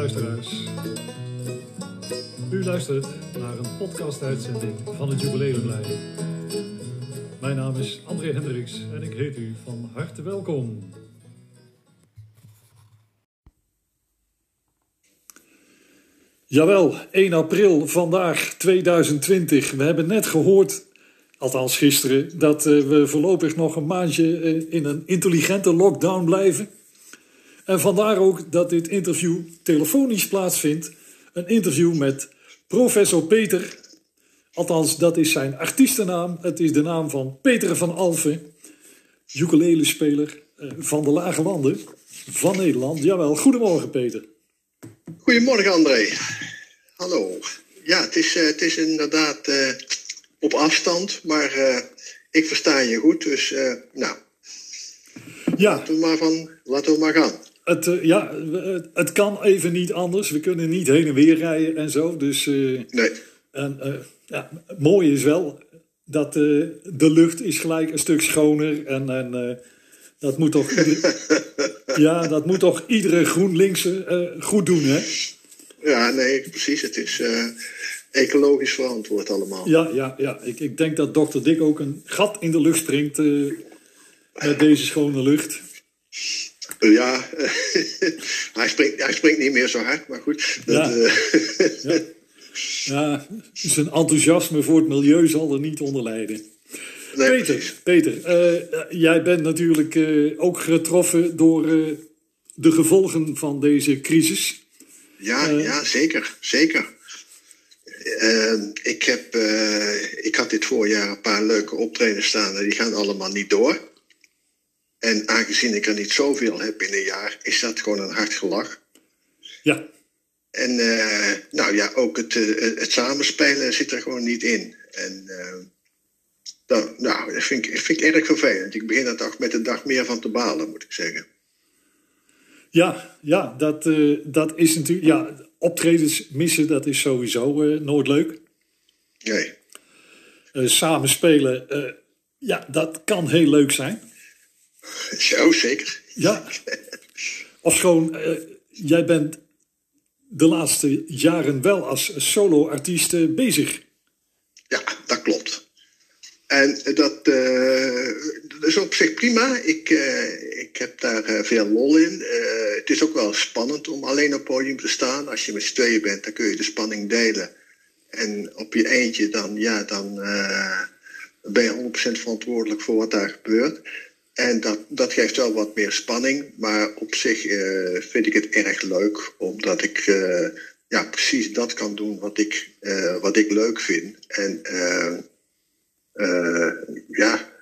U luistert naar een podcast-uitzending van het Jubileumlijn. Mijn naam is André Hendricks en ik heet u van harte welkom. Jawel, 1 april vandaag 2020. We hebben net gehoord, althans gisteren, dat eh, we voorlopig nog een maandje eh, in een intelligente lockdown blijven. En vandaar ook dat dit interview telefonisch plaatsvindt. Een interview met professor Peter. Althans, dat is zijn artiestennaam. Het is de naam van Peter van Alphen, ukulele-speler eh, van de Lage Landen van Nederland. Jawel, goedemorgen Peter. Goedemorgen André. Hallo. Ja, het is, uh, het is inderdaad uh, op afstand, maar uh, ik versta je goed, dus nou. Ja. Laten we maar, van, laten we maar gaan. Het, ja, het kan even niet anders. We kunnen niet heen en weer rijden en zo. Dus, nee. En, ja, mooi is wel dat de lucht is gelijk een stuk schoner. En, en dat, moet toch ja, dat moet toch iedere GroenLinkse goed doen, hè? Ja, nee, precies. Het is uh, ecologisch verantwoord allemaal. Ja, ja, ja. Ik, ik denk dat dokter Dick ook een gat in de lucht springt uh, met deze schone lucht. Ja, hij, springt, hij springt niet meer zo hard, maar goed. Dat, ja. Ja. ja, zijn enthousiasme voor het milieu zal er niet onder lijden. Nee, Peter, Peter jij bent natuurlijk ook getroffen door de gevolgen van deze crisis. Ja, ja zeker. Zeker. Ik, heb, ik had dit voorjaar een paar leuke optredens staan en die gaan allemaal niet door. En aangezien ik er niet zoveel heb in een jaar, is dat gewoon een hard gelach. Ja. En uh, nou ja, ook het, het samenspelen zit er gewoon niet in. En dat, nou, dat vind ik, vind ik erg vervelend. Ik begin er toch met de dag meer van te balen, moet ik zeggen. Ja, ja dat, uh, dat is natuurlijk. Ja, optredens missen, dat is sowieso uh, nooit leuk. Nee. Uh, samen spelen, ja, dat kan heel leuk zijn. Zo, zeker. Ja. Of gewoon, jij bent de laatste jaren wel als solo-artiest bezig. Ja, dat klopt. En dat, uh, dat, is op zich prima. Ik, uh, ik heb daar uh, veel lol in. het is ook wel spannend om alleen op podium te staan. Als je met z'n tweeën bent, dan kun je de spanning delen. En op je eentje, dan, ja, dan ben je 100% verantwoordelijk voor wat daar gebeurt. En dat, dat geeft wel wat meer spanning. Maar op zich vind ik het erg leuk, omdat ik ja, precies dat kan doen wat ik, wat ik leuk vind. En ja,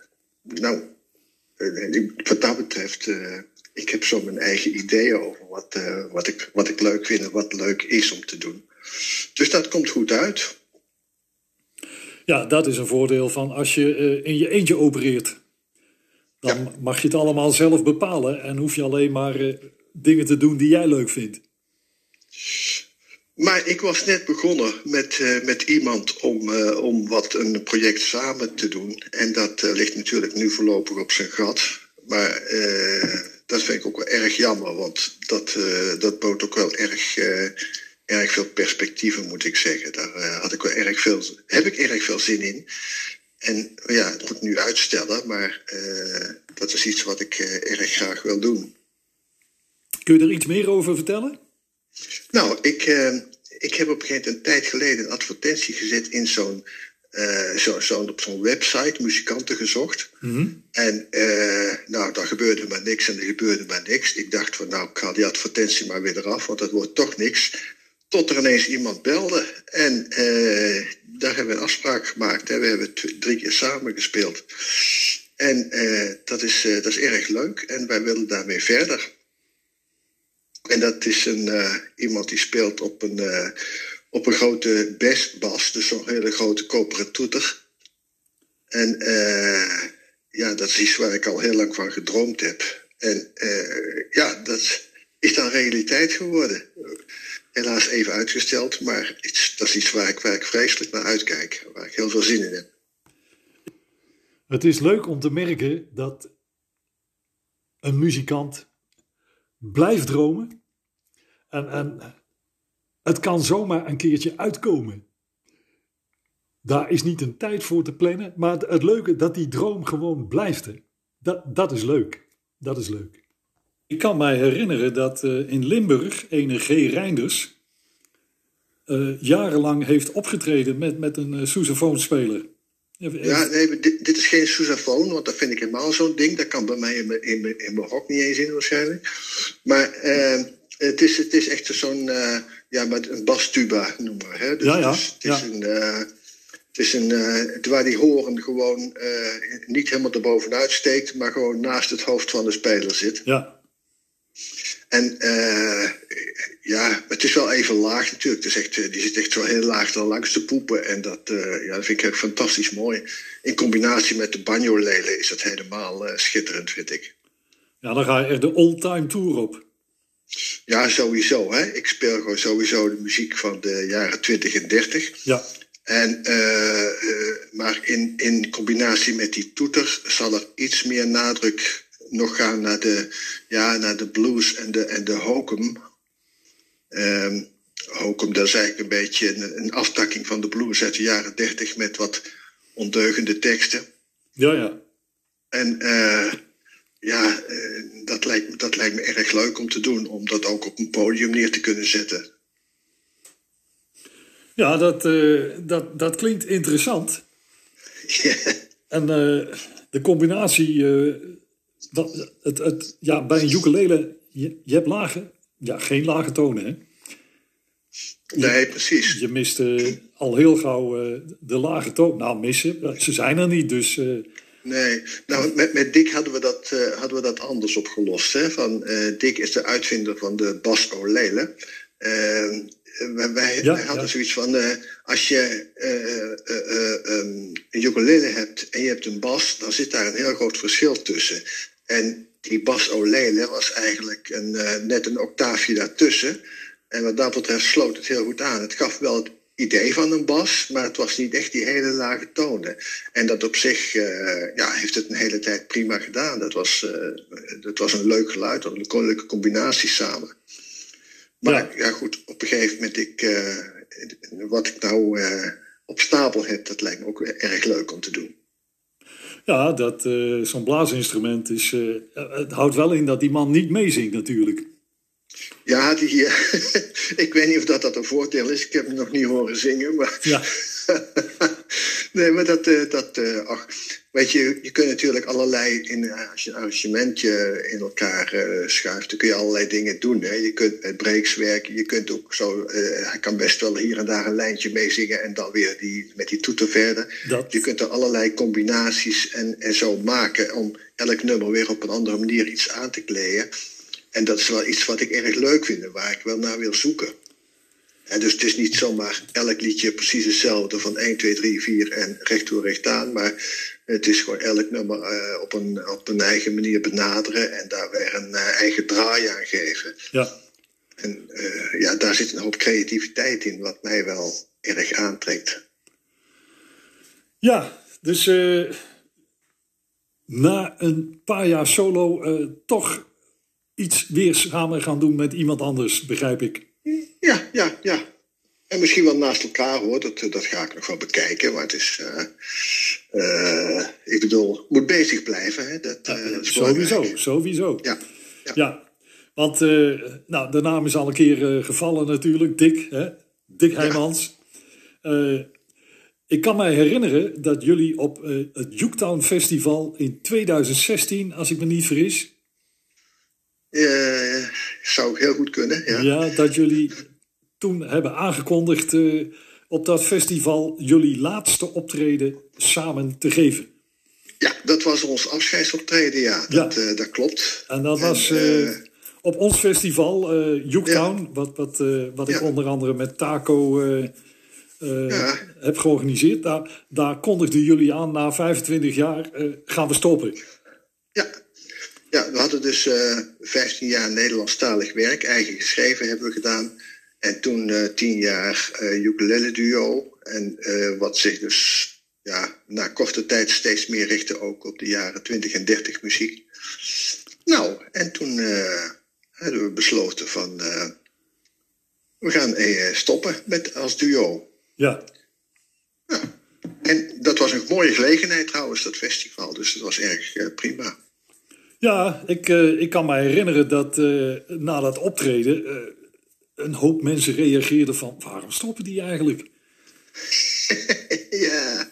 nou, wat dat betreft, ik heb zo mijn eigen ideeën over wat, wat, ik, wat ik leuk vind en wat leuk is om te doen. Dus dat komt goed uit. Ja, dat is een voordeel van als je in je eentje opereert. Dan ja. mag je het allemaal zelf bepalen en hoef je alleen maar dingen te doen die jij leuk vindt. Maar ik was net begonnen met, uh, met iemand om, uh, om wat een project samen te doen. En dat ligt natuurlijk nu voorlopig op zijn gat. Maar dat vind ik ook wel erg jammer, want dat, dat bood ook wel erg, erg veel perspectieven, moet ik zeggen. Daar had ik wel erg veel, heb ik erg veel zin in. En ja, het moet nu uitstellen, maar dat is iets wat ik erg graag wil doen. Kun je er iets meer over vertellen? Nou, ik, uh, ik heb op een gegeven moment een tijd geleden een advertentie gezet in zo'n uh, zo, zo, op zo'n website, muzikanten gezocht. Mm -hmm. En uh, nou, daar gebeurde maar niks en er gebeurde maar niks. Ik dacht van nou, ik haal die advertentie maar weer eraf, want dat wordt toch niks. Tot er ineens iemand belde. En uh, daar hebben we een afspraak gemaakt. Hè. We hebben drie keer samen gespeeld. En dat, is, dat is erg leuk en wij willen daarmee verder. En dat is een, uh, iemand die speelt op een, op een grote bestbas, dus zo'n hele grote koperen toeter. En ja, dat is iets waar ik al heel lang van gedroomd heb. En ja, dat is dan realiteit geworden. Helaas even uitgesteld, maar iets, dat is iets waar ik, waar vreselijk naar uitkijk, waar ik heel veel zin in heb. Het is leuk om te merken dat een muzikant blijf dromen. En, en het kan zomaar een keertje uitkomen. Daar is niet een tijd voor te plannen, maar het leuke dat die droom gewoon blijft. Dat, dat is leuk. Dat is leuk. Ik kan mij herinneren dat uh, in Limburg ene G. Reinders uh, jarenlang heeft opgetreden met, met een uh. Ja, nee, dit, dit, is geen sousaphone, want dat vind ik helemaal zo'n ding. Dat kan bij mij in mijn, in mijn, in mijn hok niet eens in waarschijnlijk. Maar het, is, het is echt zo'n, ja, met een bastuba noemen we. Hè? Dus, ja, ja. Dus, het is ja. een... Het is een, uh, waar die horen gewoon uh, niet helemaal erbovenuit steekt, maar gewoon naast het hoofd van de speler zit. Ja. En uh, ja, het is wel even laag natuurlijk. Het is echt, die zit echt zo heel laag dan langs de poepen. En dat, ja, dat vind ik echt fantastisch mooi. In combinatie met de banjo-lelen is dat helemaal schitterend, vind ik. Ja, dan ga je echt de all-time tour op. Ja, sowieso. Hè? Ik speel gewoon sowieso de muziek van de jaren 20 en 30. Ja. En, uh, uh, maar in, in combinatie met die toeter zal er iets meer nadruk nog gaan naar de, ja, naar de blues en de, en de hokum. Um, hokum, dat is eigenlijk een beetje een, een, aftakking van de blues uit de jaren dertig met wat ondeugende teksten. Ja, ja. En uh, ja, dat, lijkt, dat lijkt me erg leuk om te doen, om dat ook op een podium neer te kunnen zetten. Ja, dat, uh, dat, dat klinkt interessant. Yeah. En de combinatie, dat, het, het, ja, bij een ukulele, je, je hebt lage, ja, geen lage tonen, hè? Je, nee, precies. Je mist al heel gauw de lage toon. Nou, missen, ze zijn er niet, dus... Nee, nou met, met Dick hadden we dat, hadden we dat anders opgelost. Hè? Van, Dick is de uitvinder van de bas Olele. Ehm, wij, ja, wij hadden ja. zoiets van, uh, als je uh, uh, um, een ukulele hebt en je hebt een bas, dan zit daar een heel groot verschil tussen. En die bas olele was eigenlijk een, net een octaafje daartussen. En wat dat betreft sloot het heel goed aan. Het gaf wel het idee van een bas, maar het was niet echt die hele lage tonen. En dat op zich ja, heeft het een hele tijd prima gedaan. Dat was, dat was een leuk geluid, een leuke combinatie samen. Maar ja. ja. goed, op een gegeven moment, ik, uh, wat ik nou uh, op stapel heb, dat lijkt me ook erg leuk om te doen. Ja, dat uh, zo'n blaasinstrument is. het houdt wel in dat die man niet meezingt, natuurlijk. Ja, die, ik weet niet of dat, dat een voordeel is. Ik heb hem nog niet horen zingen. Maar ja. nee, maar dat, dat ach, weet je, je kunt natuurlijk allerlei, in, als je een arrangementje in elkaar uh, schuift, dan kun je allerlei dingen doen. Hè. Je kunt met breaks werken, je kunt ook zo, hij kan best wel hier en daar een lijntje mee zingen en dan weer die, met die toeter verder. Dat. Je kunt er allerlei combinaties en, en zo maken om elk nummer weer op een andere manier iets aan te kleden. En dat is wel iets wat ik erg leuk vind en waar ik wel naar wil zoeken. En dus het is niet zomaar elk liedje precies hetzelfde van 1, 2, 3, 4 en recht toe recht aan. Maar het is gewoon elk nummer uh, op, een, op een eigen manier benaderen en daar weer een uh, eigen draai aan geven. Ja. En uh, ja, daar zit een hoop creativiteit in, wat mij wel erg aantrekt. Ja, dus na een paar jaar solo toch iets weer samen gaan doen met iemand anders, begrijp ik. Ja, ja, ja. En misschien wel naast elkaar hoor, dat, dat ga ik nog wel bekijken. Maar het is, uh, uh, ik bedoel, moet bezig blijven. Hè? Dat, uh, ja, sowieso, sowieso. Ja. ja. ja. Want nou, de naam is al een keer gevallen natuurlijk, Dick, hè? Dick Heijmans. Ja. ik kan mij herinneren dat jullie op het Juketown Festival in 2016, als ik me niet vergis, uh, zou heel goed kunnen, ja. Ja, dat jullie toen hebben aangekondigd uh, op dat festival jullie laatste optreden samen te geven. Ja, dat was ons afscheidsoptreden, ja. ja. Dat, uh, dat klopt. En dat was op ons festival, Juketown, ja. wat, wat, wat ik ja. onder andere met Taco heb georganiseerd. Daar, daar kondigden jullie aan, na 25 jaar gaan we stoppen. Ja, ja, we hadden dus uh, 15 jaar Nederlandstalig werk, eigen geschreven hebben we gedaan. En toen uh, 10 jaar uh, ukulele duo. En wat zich dus ja, na korte tijd steeds meer richtte ook op de jaren 20 en 30 muziek. Nou, en toen hebben we besloten van we gaan eh, stoppen met als duo. Ja. ja. En dat was een mooie gelegenheid trouwens, dat festival. Dus het was erg prima. Ja, ik, uh, ik kan me herinneren dat uh, na dat optreden een hoop mensen reageerden van... waarom stoppen die eigenlijk? ja,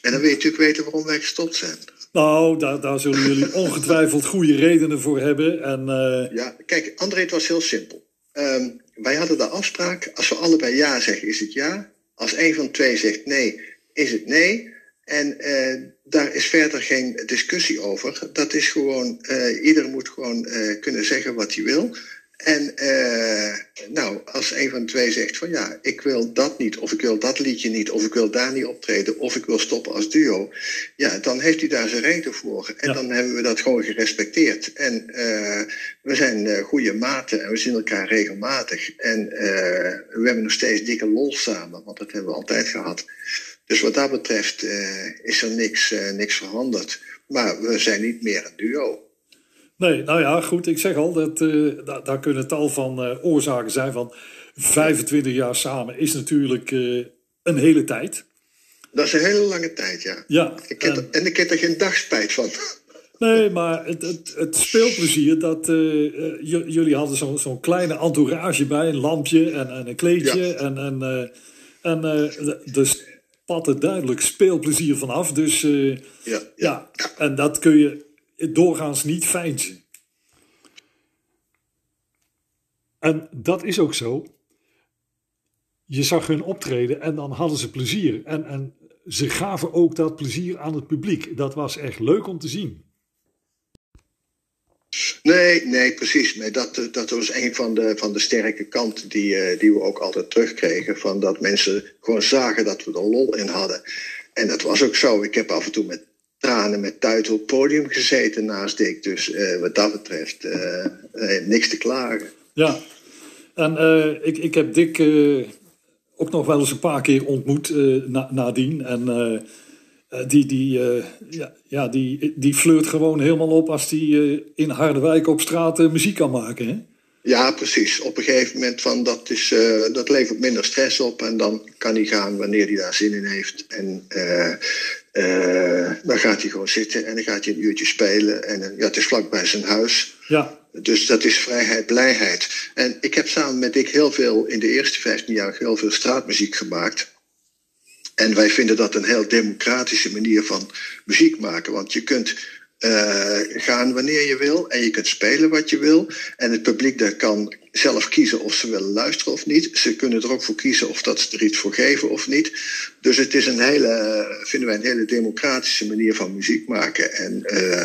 en dan weet je natuurlijk weten waarom wij gestopt zijn. Nou, daar, daar zullen jullie ongetwijfeld goede redenen voor hebben. En, Ja, kijk, André, het was heel simpel. Um, wij hadden de afspraak, als we allebei ja zeggen, is het ja. Als een van twee zegt nee, is het nee. En daar is verder geen discussie over. Dat is gewoon, uh, ieder moet gewoon uh, kunnen zeggen wat hij wil. En uh, nou, als een van de twee zegt van ja, ik wil dat niet, of ik wil dat liedje niet, of ik wil daar niet optreden, of ik wil stoppen als duo, ja, dan heeft hij daar zijn reden voor. En ja. dan hebben we dat gewoon gerespecteerd. En uh, we zijn uh, goede maten en we zien elkaar regelmatig. En we hebben nog steeds dikke lol samen, want dat hebben we altijd gehad. Dus wat dat betreft is er niks, niks veranderd. Maar we zijn niet meer een duo. Nee, nou ja, goed. Ik zeg al, dat, uh, daar, daar kunnen tal van oorzaken zijn. Van 25 jaar samen is natuurlijk een hele tijd. Dat is een hele lange tijd, ja. ja ik en, er, en ik heb er geen dag spijt van. Nee, maar het, het, het speelplezier, dat, jullie hadden zo'n zo'n kleine entourage bij, een lampje en, en een kleedje. Ja. En, en, en dus er duidelijk speelplezier vanaf. Dus ja, ja. ja, en dat kun je doorgaans niet fijn En dat is ook zo. Je zag hun optreden en dan hadden ze plezier. En, en ze gaven ook dat plezier aan het publiek. Dat was echt leuk om te zien. Nee, nee, precies. Nee, dat, dat was een van de, van de sterke kanten die, die we ook altijd terugkregen. Van dat mensen gewoon zagen dat we er lol in hadden. En dat was ook zo. Ik heb af en toe met tranen met tuit op het podium gezeten naast Dick. Dus uh, wat dat betreft niks te klagen. Ja, en ik, ik heb Dick ook nog wel eens een paar keer ontmoet na, nadien. En die, die, ja, ja, die, die flirt gewoon helemaal op als die in Harderwijk op straat muziek kan maken. Hè? Ja, precies. Op een gegeven moment van dat, is, dat levert minder stress op en dan kan hij gaan wanneer hij daar zin in heeft. En dan gaat hij gewoon zitten en dan gaat hij een uurtje spelen. En ja, het is vlakbij zijn huis. Ja. Dus dat is vrijheid, blijheid. En ik heb samen met Dick heel veel, in de eerste 15 jaar, heel veel straatmuziek gemaakt. En wij vinden dat een heel democratische manier van muziek maken. Want je kunt uh, gaan wanneer je wil en je kunt spelen wat je wil. En het publiek daar kan zelf kiezen of ze willen luisteren of niet. Ze kunnen er ook voor kiezen of dat ze er iets voor geven of niet. Dus het is een hele, vinden wij een hele democratische manier van muziek maken. En uh,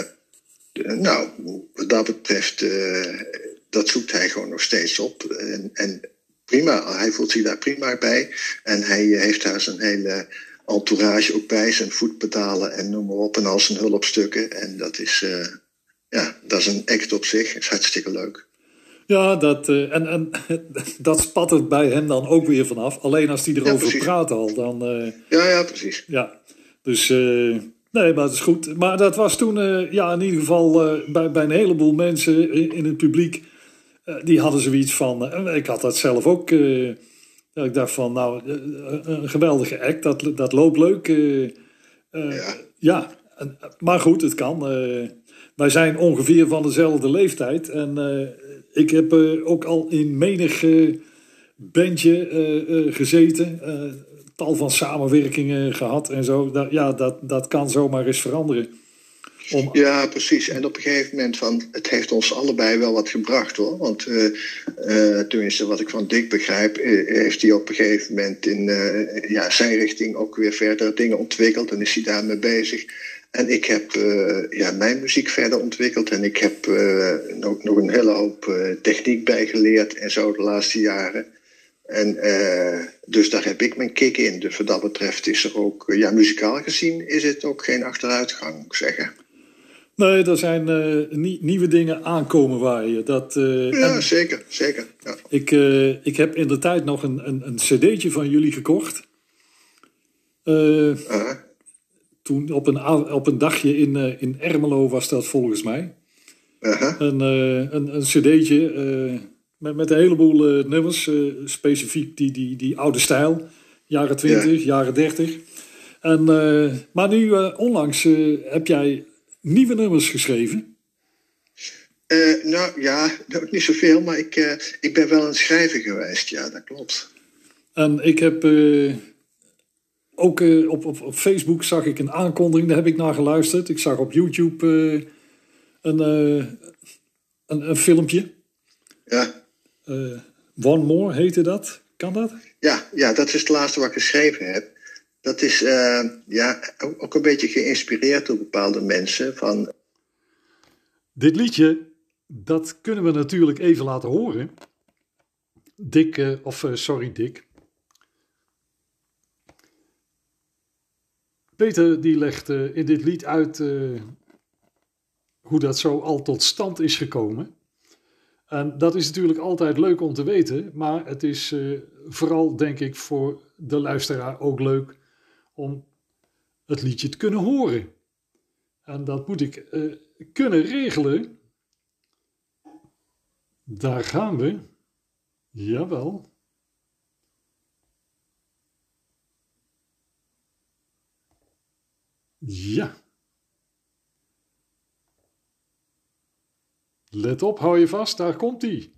nou, wat dat betreft, uh, dat zoekt hij gewoon nog steeds op. En, en prima, hij voelt zich daar prima bij. En hij heeft daar zijn hele entourage ook bij, zijn voetpedalen en noem maar op. En al zijn hulpstukken. En dat is, uh, ja, dat is een act op zich. is hartstikke leuk. Ja, dat, uh, en, en dat spat het bij hem dan ook weer vanaf. Alleen als hij erover ja, praat al, dan... Uh, ja, ja, precies. Ja, dus... Nee, maar dat is goed. Maar dat was toen ja, in ieder geval bij, bij een heleboel mensen in, in het publiek. Die hadden zoiets van. ik had dat zelf ook dat ik dacht van, nou, een geweldige act, dat, dat loopt leuk. Ja. ja. maar goed, het kan. Wij zijn ongeveer van dezelfde leeftijd. En ik heb ook al in menig bandje gezeten. tal van samenwerkingen gehad en zo. Dat, ja, dat, dat kan zomaar eens veranderen. Ja, precies. En op een gegeven moment van, het heeft ons allebei wel wat gebracht hoor. Want uh, uh, tenminste, wat ik van Dick begrijp, heeft hij op een gegeven moment in ja, zijn richting ook weer verder dingen ontwikkeld en is hij daarmee bezig. En ik heb ja, mijn muziek verder ontwikkeld en ik heb ook nog een hele hoop techniek bijgeleerd en zo de laatste jaren. En dus daar heb ik mijn kick in. Dus wat dat betreft is er ook, ja, muzikaal gezien is het ook geen achteruitgang, zeggen. Nee, er zijn uh, nieuwe dingen aankomen waar je. Dat, uh, ja, en, zeker. zeker ja. Ik, uh, ik heb in de tijd nog een, een, een cd'tje van jullie gekocht. -huh. Toen op een, op een dagje in, in Ermelo was dat volgens mij. -huh. Een, een, een cd'tje Met, met een heleboel nummers, specifiek die, die, die oude stijl. Jaren 20, jaren 30. En, maar nu, onlangs, heb jij nieuwe nummers geschreven. nou ja, niet zoveel, maar ik, ik ben wel een schrijver geweest. Ja, dat klopt. En ik heb ook uh, op, op, op Facebook zag ik een aankondiging, daar heb ik naar geluisterd. Ik zag op YouTube een, een, een, filmpje. Ja. One More heette dat. Kan dat? Ja, ja, dat is het laatste wat ik geschreven heb. Dat is ja, ook een beetje geïnspireerd door bepaalde mensen. Van... Dit liedje, dat kunnen we natuurlijk even laten horen. Dick, of sorry Dick, Peter die legt uh, in dit lied uit hoe dat zo al tot stand is gekomen. En dat is natuurlijk altijd leuk om te weten, maar het is vooral denk ik voor de luisteraar ook leuk om het liedje te kunnen horen. En dat moet ik kunnen regelen. Daar gaan we. Jawel. Ja. Let op, hou je vast, daar komt hij.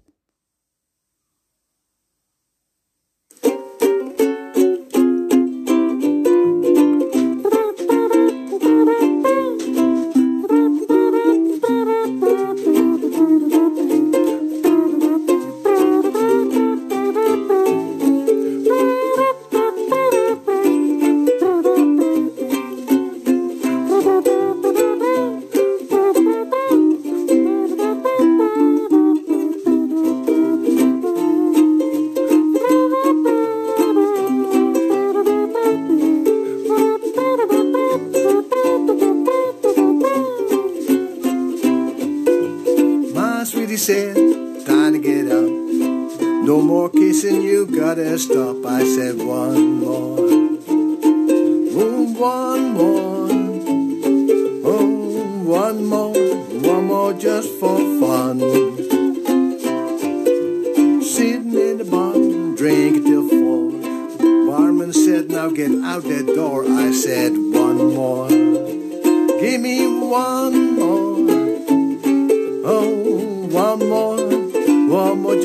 One more kissing, you gotta stop. I said one more. Ooh, one more. Oh, one more. One more just for fun. Sitting in the bar, drink till four. Barman said, now get out that door. I said one more. Give me one more. Oh,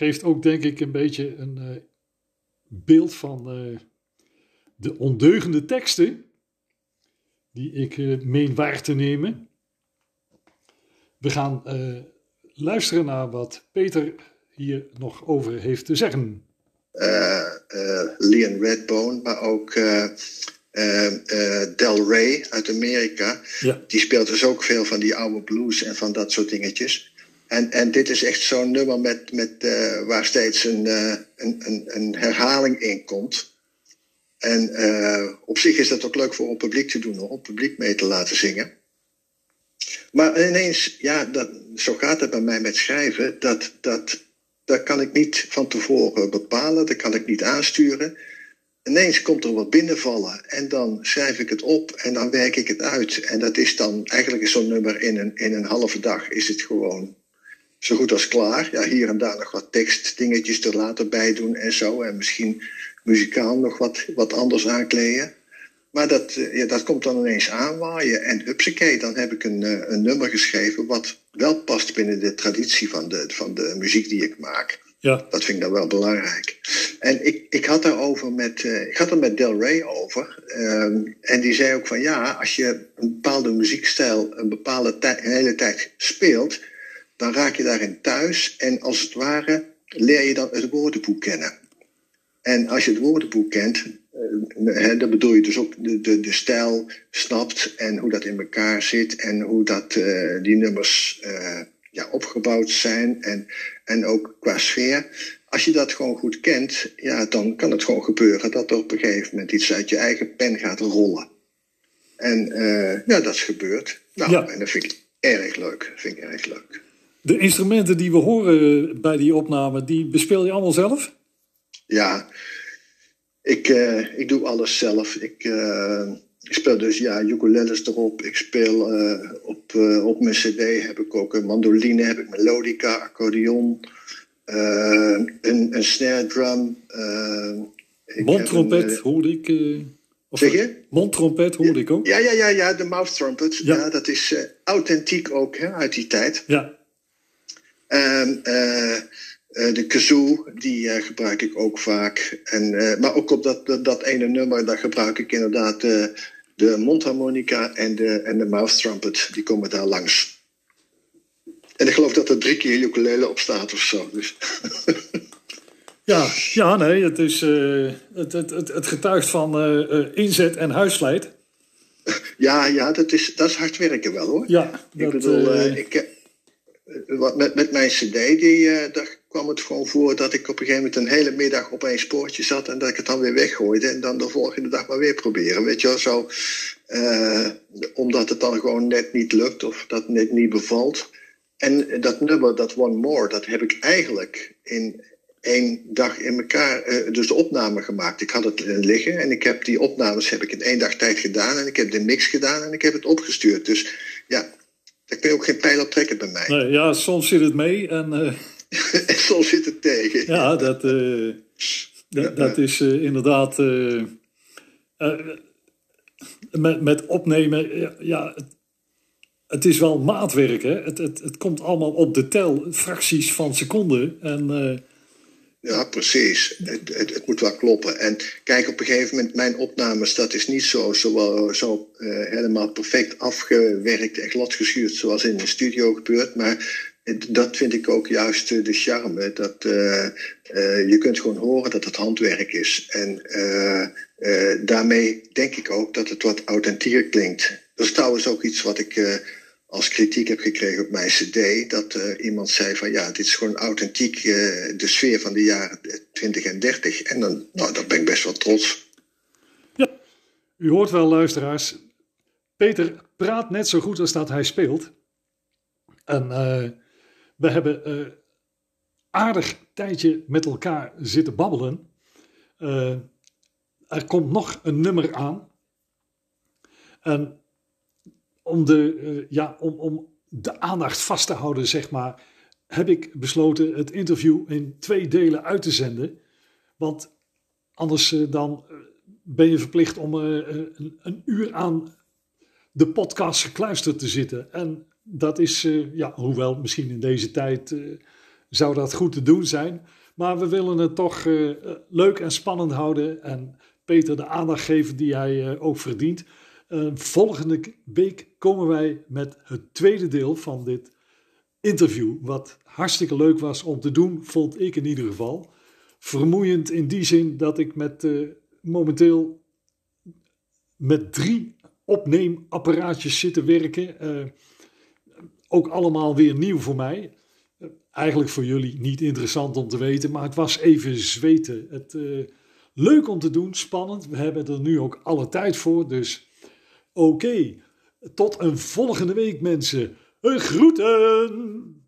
geeft ook denk ik een beetje een uh, beeld van uh, de ondeugende teksten die ik uh, meen waar te nemen. We gaan luisteren naar wat Peter hier nog over heeft te zeggen. Leon Redbone, maar ook Del Rey uit Amerika. Ja. Die speelt dus ook veel van die oude blues en van dat soort dingetjes. En, en dit is echt zo'n nummer met, met, waar steeds een, een, een, een herhaling in komt. En uh, op zich is dat ook leuk voor een publiek te doen, om publiek mee te laten zingen. Maar ineens, ja, dat, zo gaat het bij mij met schrijven. Dat, dat, dat kan ik niet van tevoren bepalen, dat kan ik niet aansturen. Ineens komt er wat binnenvallen en dan schrijf ik het op en dan werk ik het uit. En dat is dan, eigenlijk zo'n nummer in een, in een halve dag is het gewoon zo goed als klaar. Ja, hier en daar nog wat tekstdingetjes er later bij doen en zo. En misschien muzikaal nog wat, wat anders aankleden. Maar dat, eh, ja, dat komt dan ineens aanwaaien. En hupsakee, dan heb ik een, eh, een nummer geschreven wat wel past binnen de traditie van de, van de muziek die ik maak. Ja. Dat vind ik dan wel belangrijk. En ik, ik had daarover met, uh, ik had er met Del Rey over. Um, en die zei ook van ja, als je een bepaalde muziekstijl een bepaalde tijd, een hele tijd speelt, dan raak je daarin thuis. En als het ware leer je dan het woordenboek kennen. En als je het woordenboek kent, uh, dan bedoel je dus ook de, de, de stijl snapt en hoe dat in elkaar zit en hoe dat, uh, die nummers uh, ja, opgebouwd zijn en, en ook qua sfeer. Als je dat gewoon goed kent, ja, dan kan het gewoon gebeuren dat er op een gegeven moment iets uit je eigen pen gaat rollen. En ja, dat is gebeurd. Nou, ja. en dat vind ik erg leuk. Vind ik erg leuk. De instrumenten die we horen bij die opname, die bespeel je allemaal zelf? Ja, ik, uh, ik doe alles zelf. Ik, uh, ik speel dus ja, ukuleles erop. Ik speel uh, op, op mijn cd heb ik ook een mandoline, heb ik melodica, accordeon, een, een snare drum. Mondtrompet hoorde ik. Of zeg je? Mondtrompet hoorde ik ook. Ja, ja, ja, ja de mouth trumpet. Ja. ja dat is authentiek ook hè, uit die tijd. Ja. En uh, de kazoo, die uh, gebruik ik ook vaak. En, uh, maar ook op dat, dat, dat, ene nummer, daar gebruik ik inderdaad de mondharmonica en de, en de mouth trumpet. Die komen daar langs. En ik geloof dat er drie keer ukulele op staat of zo. Dus. ja, ja, nee, het, is, het, het, het, het getuigt van inzet en huisvlijt. Ja, ja dat, is, dat is hard werken wel hoor. Ja, ik bedoel, ik, met, met mijn cd, die, uh, daar kwam het gewoon voor dat ik op een gegeven moment een hele middag op een spoortje zat en dat ik het dan weer weggooide en dan de volgende dag maar weer proberen. Weet je wel, zo. Uh, omdat het dan gewoon net niet lukt of dat net niet bevalt. En dat nummer, dat One More, dat heb ik eigenlijk in één dag in elkaar, uh, dus de opname gemaakt. Ik had het liggen en ik heb die opnames heb ik in één dag tijd gedaan en ik heb de mix gedaan en ik heb het opgestuurd. Dus ja, daar kun je ook geen pijl op trekken bij mij. Nee, ja, soms zit het mee en... Uh... en soms zit het tegen. Ja, dat, uh, dat, dat, is uh, inderdaad... met, met opnemen, ja, ja het, het, is wel maatwerk. Hè? Het, het, het komt allemaal op de tel, fracties van seconden. En ja, precies. Het, het, het, moet wel kloppen. En kijk, op een gegeven moment, mijn opnames, dat is niet zo, zo, zo uh, helemaal perfect afgewerkt en gladgeschuurd zoals in de studio gebeurt. Maar dat vind ik ook juist de charme. Dat uh, je kunt gewoon horen dat het handwerk is. En daarmee denk ik ook dat het wat authentieker klinkt. Dat is trouwens ook iets wat ik als kritiek heb gekregen op mijn cd... dat uh, iemand zei van ja, dit is gewoon authentiek uh, de sfeer van de jaren 20 en 30. En dan, nou, daar ben ik best wel trots. Ja, u hoort wel luisteraars. Peter praat net zo goed als dat hij speelt. En uh, we hebben aardig tijdje met elkaar zitten babbelen. er komt nog een nummer aan. En om de, uh, ja, om, om de aandacht vast te houden, zeg maar, heb ik besloten het interview in twee delen uit te zenden. Want anders uh, dan eh, ben je verplicht om een, een, uur aan de podcast gekluisterd te zitten. En dat is, ja, hoewel misschien in deze tijd zou dat goed te doen zijn. Maar we willen het toch leuk en spannend houden en Peter de aandacht geven die hij ook verdient. Uh, volgende week komen wij met het tweede deel van dit interview. Wat hartstikke leuk was om te doen, vond ik in ieder geval. Vermoeiend in die zin dat ik met uh, momenteel met drie opneemapparaatjes zit te werken. Uh, ook allemaal weer nieuw voor mij. eigenlijk voor jullie niet interessant om te weten, maar het was even zweten. Het Leuk om te doen, spannend. We hebben er nu ook alle tijd voor. Dus oké, tot een volgende week mensen. Groeten!